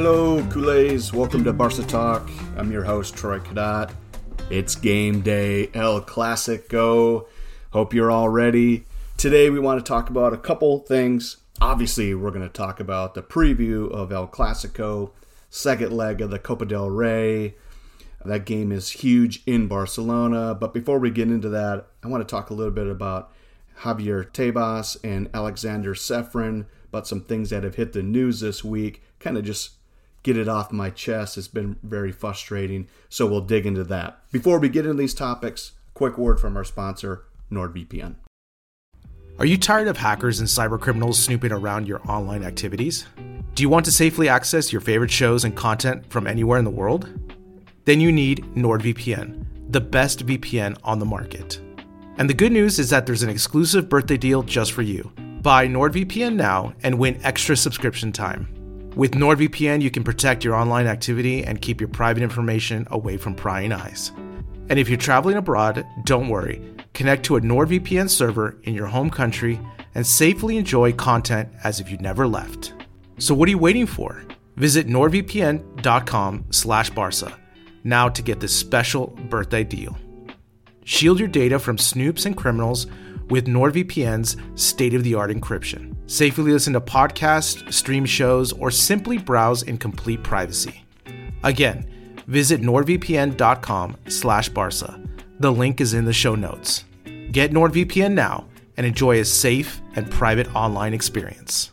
Hello, Kool-Aids. Welcome to Barca Talk. I'm your host, Troy Cadet. It's game day, El Clasico. Hope you're all ready. Today, we want to talk about a couple things. Obviously, we're going to talk about the preview of El Clasico, second leg of the Copa del Rey. That game is huge in Barcelona. But before we get into that, I want to talk a little bit about Javier Tebas and Aleksander Ceferin, about some things that have hit the news this week. Kind of just get it off my chest. It's been very frustrating. So we'll dig into that. Before we get into these topics, quick word from our sponsor, NordVPN. Are you tired of hackers and cybercriminals snooping around your online activities? Do you want to safely access your favorite shows and content from anywhere in the world? Then you need NordVPN, the best VPN on the market. And the good news is that there's an exclusive birthday deal just for you. Buy NordVPN now and win extra subscription time. With NordVPN, you can protect your online activity and keep your private information away from prying eyes. And if you're traveling abroad, don't worry. Connect to a NordVPN server in your home country and safely enjoy content as if you never left. So what are you waiting for? Visit nordvpn.com/barca now to get this special birthday deal. Shield your data from snoops and criminals with NordVPN's state of the art encryption. Safely listen to podcasts, stream shows, or simply browse in complete privacy. Again, visit nordvpn.com slash barca. The link is in the show notes. Get NordVPN now and enjoy a safe and private online experience.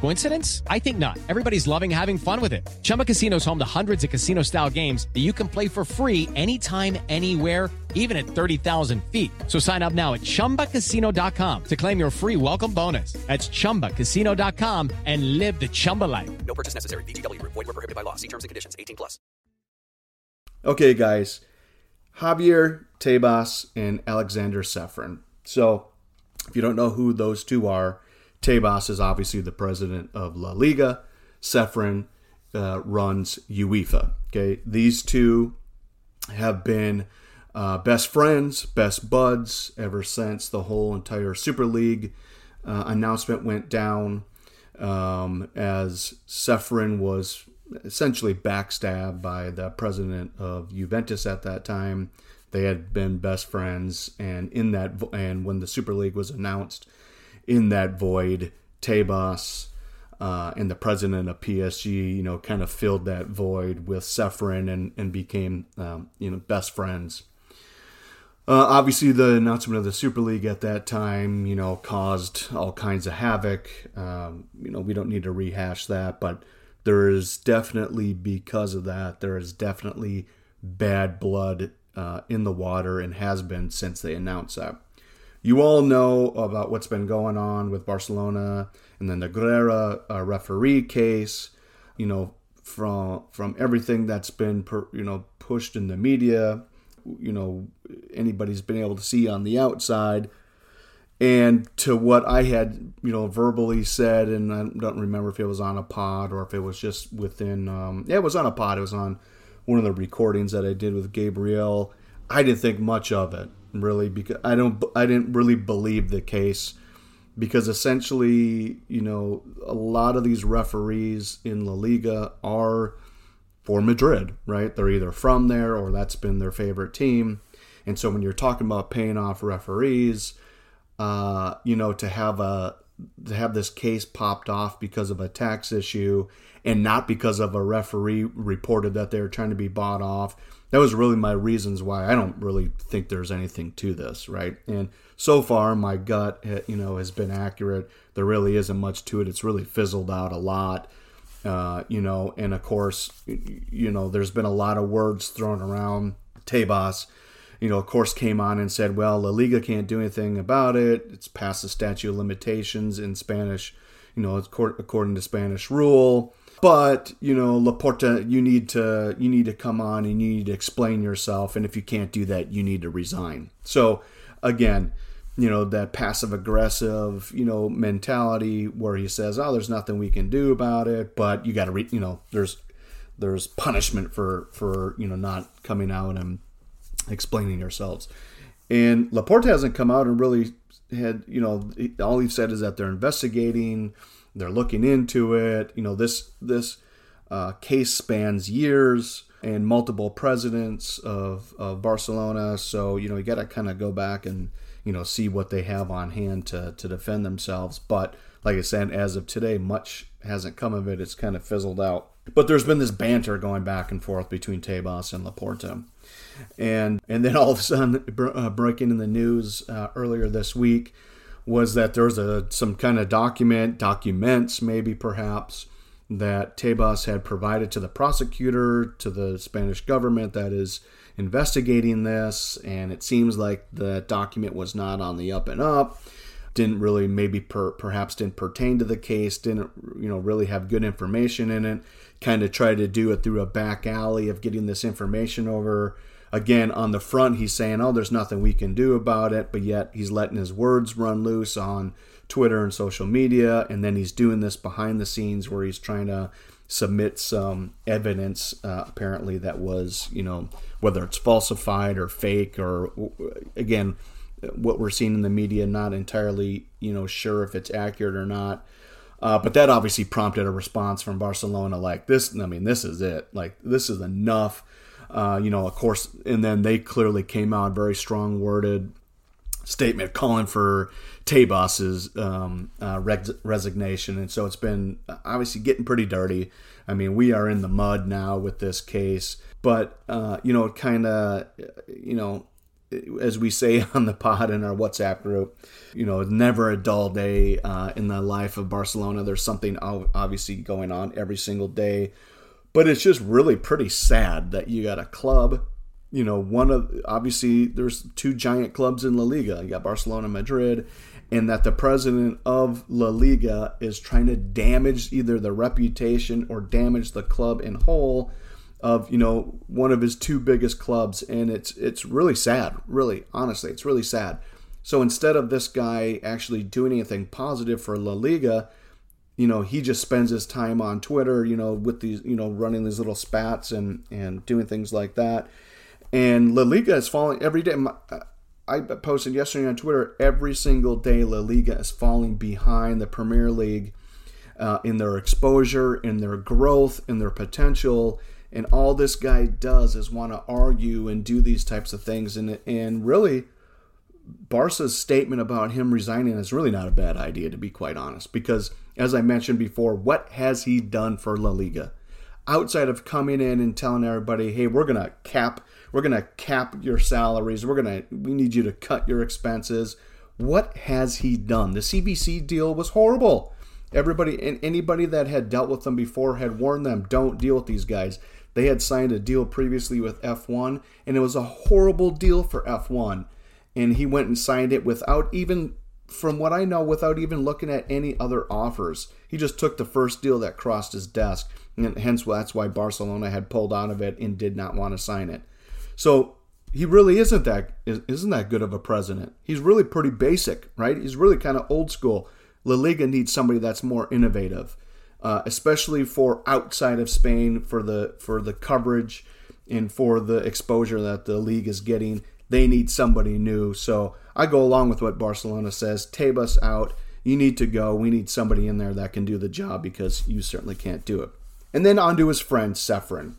Coincidence? I think not. Everybody's loving having fun with it. Chumba Casino is home to hundreds of casino style games that you can play for free anytime, anywhere, even at 30,000 feet. So sign up now at chumbacasino.com to claim your free welcome bonus. That's chumbacasino.com and live the Chumba life. No purchase necessary. VGW Group. Void were prohibited by law. See terms and conditions. 18 plus. Okay, guys. Javier Tebas and Aleksander Ceferin. So, if you don't know who those two are, Tebas is obviously the president of La Liga. Ceferin uh, runs UEFA. Okay, these two have been uh, best friends, best buds ever since the whole entire Super League uh, announcement went down. Um, as Ceferin was essentially backstabbed by the president of Juventus at that time. They had been best friends, and in that and when the Super League was announced, in that void, Tebas uh, and the president of PSG, you know, kind of filled that void with Ceferin and and became um, you know best friends. Uh, obviously, the announcement of the Super League at that time, you know, caused all kinds of havoc. Um, you know, we don't need to rehash that, but there is definitely because of that there is definitely bad blood uh, in the water and has been since they announced that. You all know about what's been going on with Barcelona and then the Negreira uh, referee case. You know, from from everything that's been per, you know pushed in the media, you know anybody's been able to see on the outside, and to what I had you know verbally said, and I don't remember if it was on a pod or if it was just within. Um, yeah, it was on a pod. It was on one of the recordings that I did with Gabriel. I didn't think much of it really because I don't I didn't really believe the case because essentially, you know, a lot of these referees in La Liga are for Madrid, right? They're either from there or that's been their favorite team. And so when you're talking about paying off referees, uh, you know, to have a to have this case popped off because of a tax issue and not because of a referee reported that they were trying to be bought off. That was really my reasons why I don't really think there's anything to this, right? And so far, my gut, eh, you know, has been accurate. There really isn't much to it. It's really fizzled out a lot, uh, you know. And of course, you know, there's been a lot of words thrown around. Tebas, you know, of course, came on and said, "Well, La Liga can't do anything about it. It's past the statute of limitations in Spanish, you know, according to Spanish rule." But you know, Laporta, you need to you need to come on and you need to explain yourself, and if you can't do that, you need to resign. So again, you know that passive aggressive you know mentality where he says, "Oh, there's nothing we can do about it," but you got to re- you know there's there's punishment for for you know not coming out and explaining yourselves. And Laporta hasn't come out and really had you know all he said is that they're investigating they're looking into it. You know, this this uh, case spans years and multiple presidents of, of Barcelona. So you know, you got to kind of go back and you know see what they have on hand to to defend themselves. But like I said, as of today, much hasn't come of it. It's kind of fizzled out. But there's been this banter going back and forth between Tebas and Laporta. And and then all of a sudden, uh, breaking in the news uh, earlier this week, was that there's a some kind of document, documents maybe perhaps, that Tebas had provided to the prosecutor, to the Spanish government that is investigating this, and it seems like the document was not on the up and up. Didn't really, maybe per, perhaps didn't pertain to the case. Didn't you know really have good information in it. Kind of tried to do it through a back alley of getting this information over again on the front he's saying oh there's nothing we can do about it but yet he's letting his words run loose on twitter and social media and then he's doing this behind the scenes where he's trying to submit some evidence uh, apparently that was you know whether it's falsified or fake or again what we're seeing in the media not entirely you know sure if it's accurate or not. Uh, but that obviously prompted a response from barcelona like this i mean this is it. Like this is enough uh, you know, of course, and then they clearly came out very strong worded statement calling for Tebas's um, uh, resignation, and so it's been obviously getting pretty dirty. I mean, we are in the mud now with this case, but uh, you know, kind of, you know, as we say on the pod in our WhatsApp group, you know, never a dull day uh, in the life of Barcelona. There's something obviously going on every single day but it's just really pretty sad that you got a club, you know, one of obviously there's two giant clubs in La Liga. You got Barcelona, Madrid, and that the president of La Liga is trying to damage either the reputation or damage the club in whole of you know one of his two biggest clubs and it's it's really sad really honestly it's really sad so instead of this guy actually doing anything positive for La Liga you know, he just spends his time on Twitter, you know, with these, you know, running these little spats and and doing things like that. And La Liga is falling every day. I posted yesterday on Twitter. Every single day, La Liga is falling behind the Premier League uh, in their exposure, in their growth, in their potential. And all this guy does is want to argue and do these types of things. And and really, Barca's statement about him resigning is really not a bad idea, to be quite honest, because as I mentioned before, what has he done for La Liga? Outside of coming in and telling everybody, hey, we're gonna cap, we're gonna cap your salaries, we're gonna, we need you to cut your expenses. What has he done? The CVC deal was horrible. Everybody and anybody that had dealt with them before had warned them, don't deal with these guys. They had signed a deal previously with F1, and it was a horrible deal for F1. And he went and signed it without even, from what I know, without even looking at any other offers. He just took the first deal that crossed his desk, and hence that's why Barcelona had pulled out of it and did not want to sign it. So he really isn't that isn't that good of a president. He's really pretty basic, right? He's really kind of old school. La Liga needs somebody that's more innovative, uh, especially for outside of Spain for the for the coverage and for the exposure that the league is getting. They need somebody new. So I go along with what Barcelona says. Tebas out. You need to go. We need somebody in there that can do the job because you certainly can't do it. And then on to his friend Ceferin.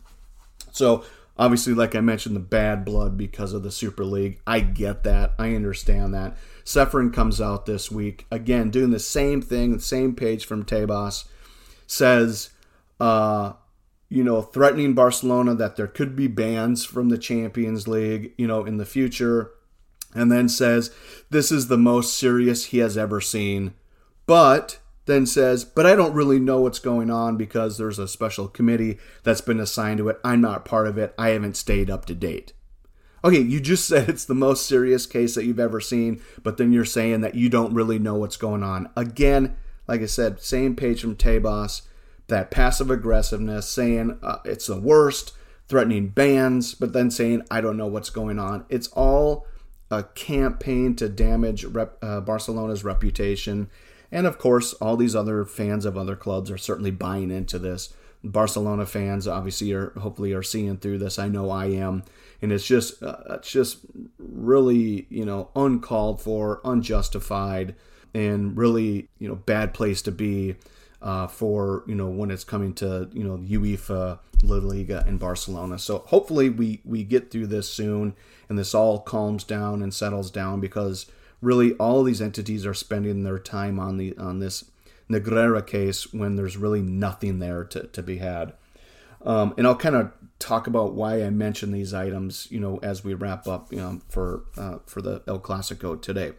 So obviously, like I mentioned, the bad blood because of the Super League. I get that. I understand that. Ceferin comes out this week again, doing the same thing, the same page from Tebas. Says, uh, you know, threatening Barcelona that there could be bans from the Champions League, you know, in the future. And then says, this is the most serious he has ever seen. But then says, but I don't really know what's going on because there's a special committee that's been assigned to it. I'm not part of it. I haven't stayed up to date. Okay, you just said it's the most serious case that you've ever seen, but then you're saying that you don't really know what's going on. Again, like I said, same page from Tebas, that passive aggressiveness, saying uh, it's the worst, threatening bans, but then saying, I don't know what's going on. It's all a campaign to damage rep, uh, Barcelona's reputation. And of course, all these other fans of other clubs are certainly buying into this. Barcelona fans obviously are hopefully are seeing through this. I know I am, and it's just uh, it's just really you know uncalled for, unjustified, and really you know bad place to be uh, for you know when it's coming to you know UEFA, La Liga, and Barcelona. So hopefully we we get through this soon, and this all calms down and settles down because really all these entities are spending their time on the on this Negreira case when there's really nothing there to, to be had. Um, and I'll kind of talk about why I mention these items, you know, as we wrap up you know, for uh, for the El Clasico today.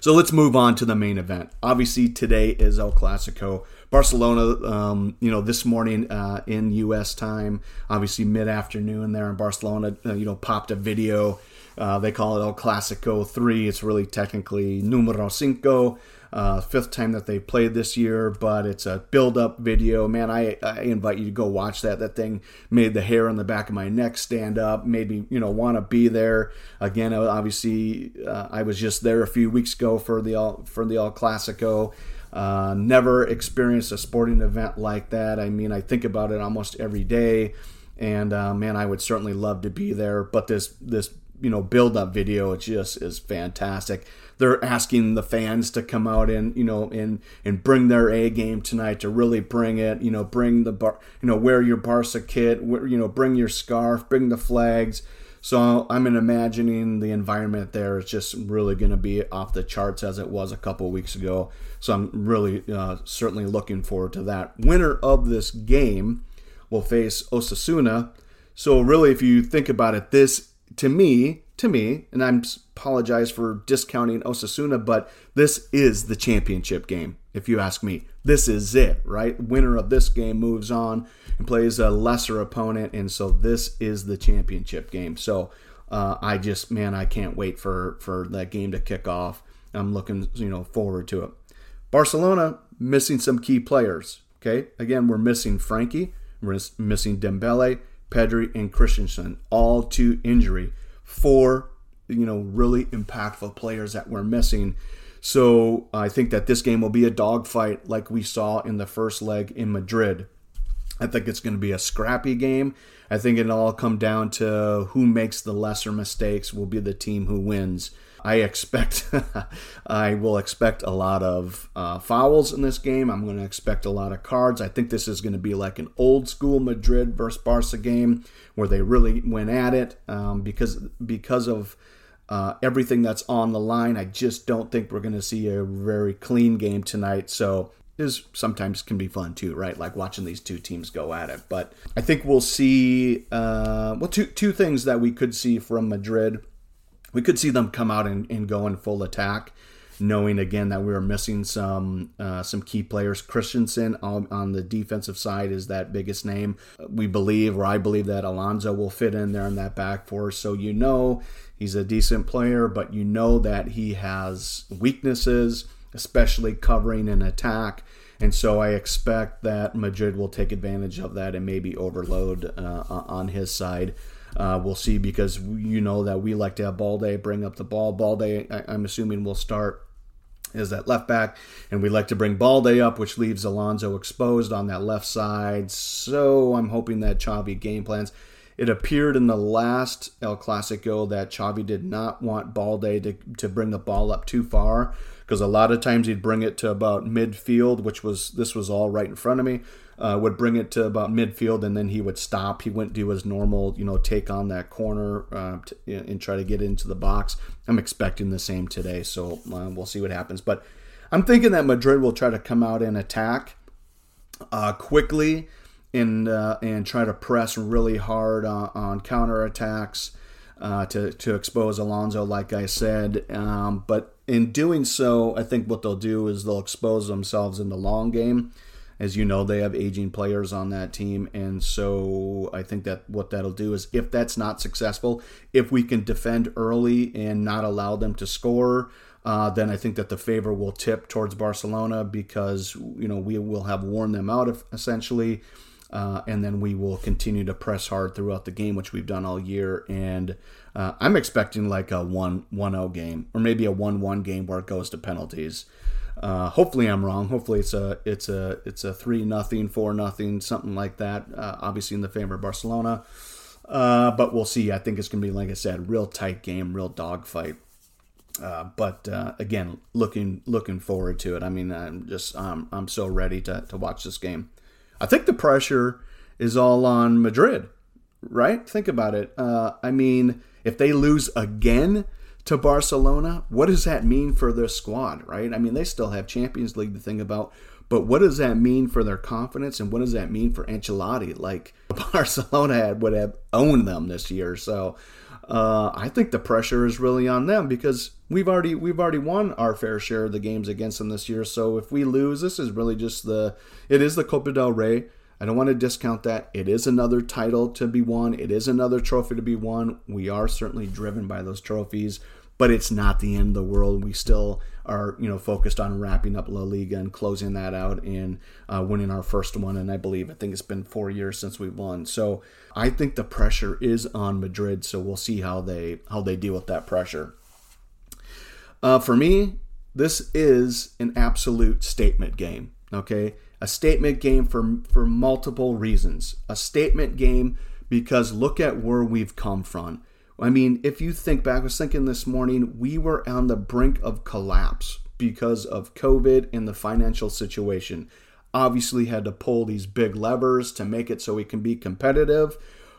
So let's move on to the main event. Obviously, today is El Clasico. Barcelona, um, you know, this morning uh, in U.S. time, obviously mid afternoon there in Barcelona, uh, you know, popped a video. Uh, they call it El Clasico 3. It's really technically numero cinco. Uh, fifth time that they played this year, but it's a build-up video. Man, I, I invite you to go watch that. That thing made the hair on the back of my neck stand up. Made me, you know, want to be there again. Obviously, uh, I was just there a few weeks ago for the All, for the El Clasico. Uh, never experienced a sporting event like that. I mean, I think about it almost every day, and uh, man, I would certainly love to be there. But this this you know build up video, it just is fantastic they're asking the fans to come out and you know and and bring their A game tonight to really bring it. You know, bring the bar, you know, wear your Barca kit. you know, bring your scarf, bring the flags. So I'm imagining the environment there is just really going to be off the charts as it was a couple weeks ago. So I'm really uh, certainly looking forward to that. Winner of this game will face Osasuna. So really, if you think about it, this to me to me, and I apologize for discounting Osasuna, but this is the championship game, if you ask me. This is it, right? Winner of this game moves on and plays a lesser opponent, and so this is the championship game. So uh, I just, man, I can't wait for for that game to kick off. I'm looking, you know, forward to it. Barcelona missing some key players. Okay, again, we're missing Frenkie, we're missing Dembele, Pedri, and Christensen, all to injury four, you know, really impactful players that we're missing. So I think that this game will be a dogfight like we saw in the first leg in Madrid. I think it's going to be a scrappy game. I think it'll all come down to who makes the lesser mistakes will be the team who wins. I expect, I will expect a lot of uh, fouls in this game. I'm going to expect a lot of cards. I think this is going to be like an old school Madrid versus Barca game where they really went at it um, because because of uh, everything that's on the line. I just don't think we're going to see a very clean game tonight. So is sometimes can be fun too, right? Like watching these two teams go at it. But I think we'll see uh, well two two things that we could see from Madrid we could see them come out and, and go in full attack. knowing again that we were missing some uh, some key players. Christensen on, on, the defensive side is that biggest name. We believe, or I believe, that Alonso will fit in there in that back four. So you know he's a decent player, but you know that he has weaknesses, especially covering an attack. And so I expect that Madrid will take advantage of that and maybe overload uh, on his side. Uh, we'll see because you know that we like to have Balde bring up the ball. Balde, I, I'm assuming, will start as that left back, and we like to bring Balde up, which leaves Alonso exposed on that left side. So I'm hoping that Xavi game plans. It appeared in the last El Clasico that Xavi did not want Balde to, to bring the ball up too far because a lot of times he'd bring it to about midfield, which was this was all right in front of me uh, would bring it to about midfield, and then he would stop. He wouldn't do his normal, you know, take on that corner uh, to, and try to get into the box. I'm expecting the same today, so uh, we'll see what happens. But I'm thinking that Madrid will try to come out and attack uh, quickly and uh, and try to press really hard on, on counter attacks. Uh, to, to expose Alonso, like I said. Um, but in doing so, I think what they'll do is they'll expose themselves in the long game. As you know, they have aging players on that team. And so I think that what that'll do is if that's not successful, if we can defend early and not allow them to score, uh, then I think that the favor will tip towards Barcelona because, you know, we will have worn them out essentially. Uh, and then we will continue to press hard throughout the game, which we've done all year. And uh, I'm expecting like a 1 1 game or maybe a 1 1 game where it goes to penalties. Uh, hopefully, I'm wrong. Hopefully, it's a it's a it's a three nothing, four nothing, something like that. Uh, obviously, in the favor of Barcelona, uh, but we'll see. I think it's going to be like I said, real tight game, real dogfight. Uh, but uh, again, looking looking forward to it. I mean, I'm just um, I'm so ready to to watch this game. I think the pressure is all on Madrid, right? Think about it. Uh, I mean, if they lose again to Barcelona, what does that mean for their squad, right? I mean, they still have Champions League to think about, but what does that mean for their confidence and what does that mean for Ancelotti? Like Barcelona had, would have owned them this year, so uh, I think the pressure is really on them because we've already we've already won our fair share of the games against them this year. So if we lose, this is really just the it is the Copa del Rey. I don't want to discount that. It is another title to be won. It is another trophy to be won. We are certainly driven by those trophies but it's not the end of the world. We still are, you know, focused on wrapping up La Liga and closing that out and uh, winning our first one. And I believe I think it's been four years since we won. So I think the pressure is on Madrid. So we'll see how they how they deal with that pressure. Uh, for me, this is an absolute statement game. Okay, a statement game for for multiple reasons. A statement game because look at where we've come from I mean, if you think back, I was thinking this morning, we were on the brink of collapse because of COVID and the financial situation. Obviously, had to pull these big levers to make it so we can be competitive,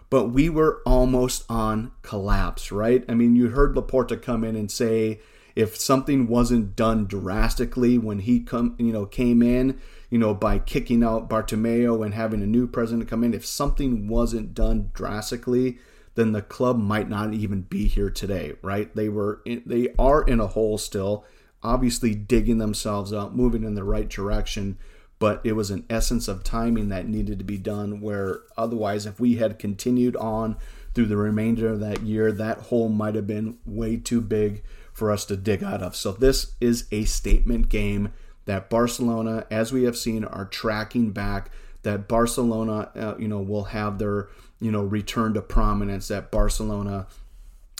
but we were almost on collapse, right? I mean, you heard Laporta come in and say if something wasn't done drastically when he come, you know, came in, you know, by kicking out Bartomeu and having a new president come in, if something wasn't done drastically, then the club might not even be here today, right? They were in, they are in a hole still, obviously digging themselves up, moving in the right direction, but it was an essence of timing that needed to be done where otherwise if we had continued on through the remainder of that year, that hole might have been way too big for us to dig out of. So this is a statement game that Barcelona, as we have seen, are tracking back. That Barcelona, uh, you know, will have their you know, return to prominence, that Barcelona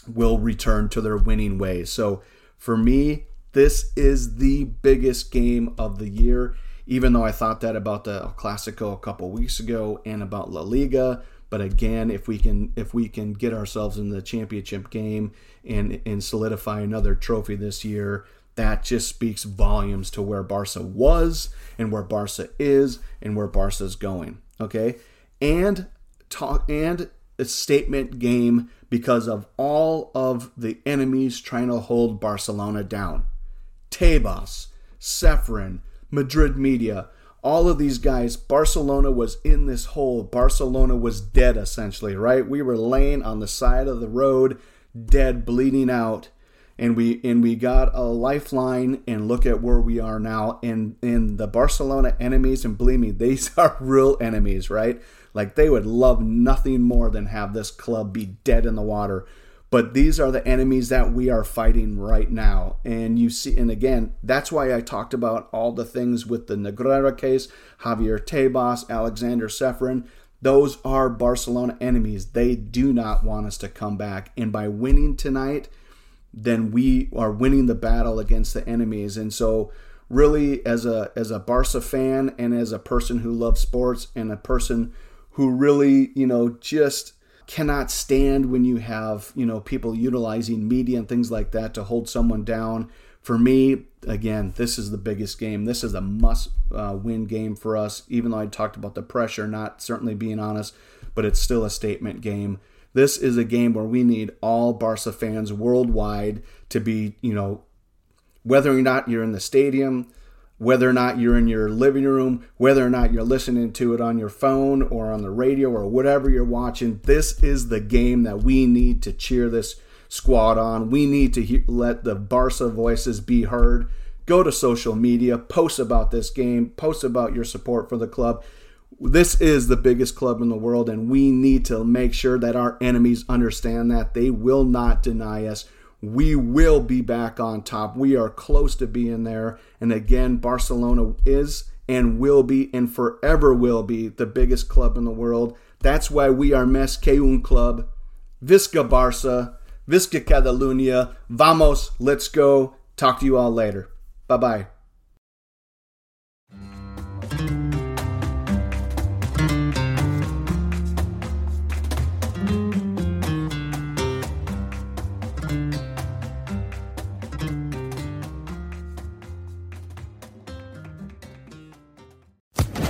will return to their winning ways. So for me, this is the biggest game of the year, even though I thought that about the Clasico a couple weeks ago and about La Liga. But again, if we can if we can get ourselves in the championship game and and solidify another trophy this year, that just speaks volumes to where Barca was and where Barca is and where Barca is going. Okay. And talk and a statement game because of all of the enemies trying to hold Barcelona down. Tebas, Ceferin, Madrid Media, all of these guys, Barcelona was in this hole. Barcelona was dead essentially, right? We were laying on the side of the road, dead, bleeding out. And we and we got a lifeline and look at where we are now. And in the Barcelona enemies and believe me these are real enemies right? Like they would love nothing more than have this club be dead in the water. But these are the enemies that we are fighting right now. And you see and again that's why I talked about all the things with the Negreira case Javier Tebas Aleksander Ceferin. Those are Barcelona enemies. They do not want us to come back. And by winning tonight then we are winning the battle against the enemies. And so really as a as a Barca fan and as a person who loves sports and a person who really, you know, just cannot stand when you have, you know, people utilizing media and things like that to hold someone down. For me, again, this is the biggest game. This is a must uh, win game for us, even though I talked about the pressure, not certainly being honest, but it's still a statement game. This is a game where we need all Barca fans worldwide to be, you know, whether or not you're in the stadium, whether or not you're in your living room, whether or not you're listening to it on your phone or on the radio or whatever you're watching, this is the game that we need to cheer this squad on. We need to he- let the Barca voices be heard. Go to social media, post about this game, post about your support for the club this is the biggest club in the world, and we need to make sure that our enemies understand that. They will not deny us. We will be back on top. We are close to being there. And again, Barcelona is and will be and forever will be the biggest club in the world. That's why we are Mes que club. Visca Barça. Visca Catalunya. Vamos. Let's go. Talk to you all later. Bye bye.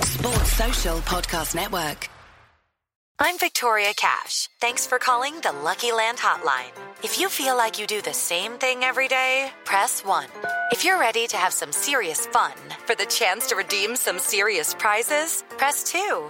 Sports Social Podcast Network. I'm Victoria Cash. Thanks for calling the Lucky Land Hotline. If you feel like you do the same thing every day, press 1. If you're ready to have some serious fun for the chance to redeem some serious prizes, press 2.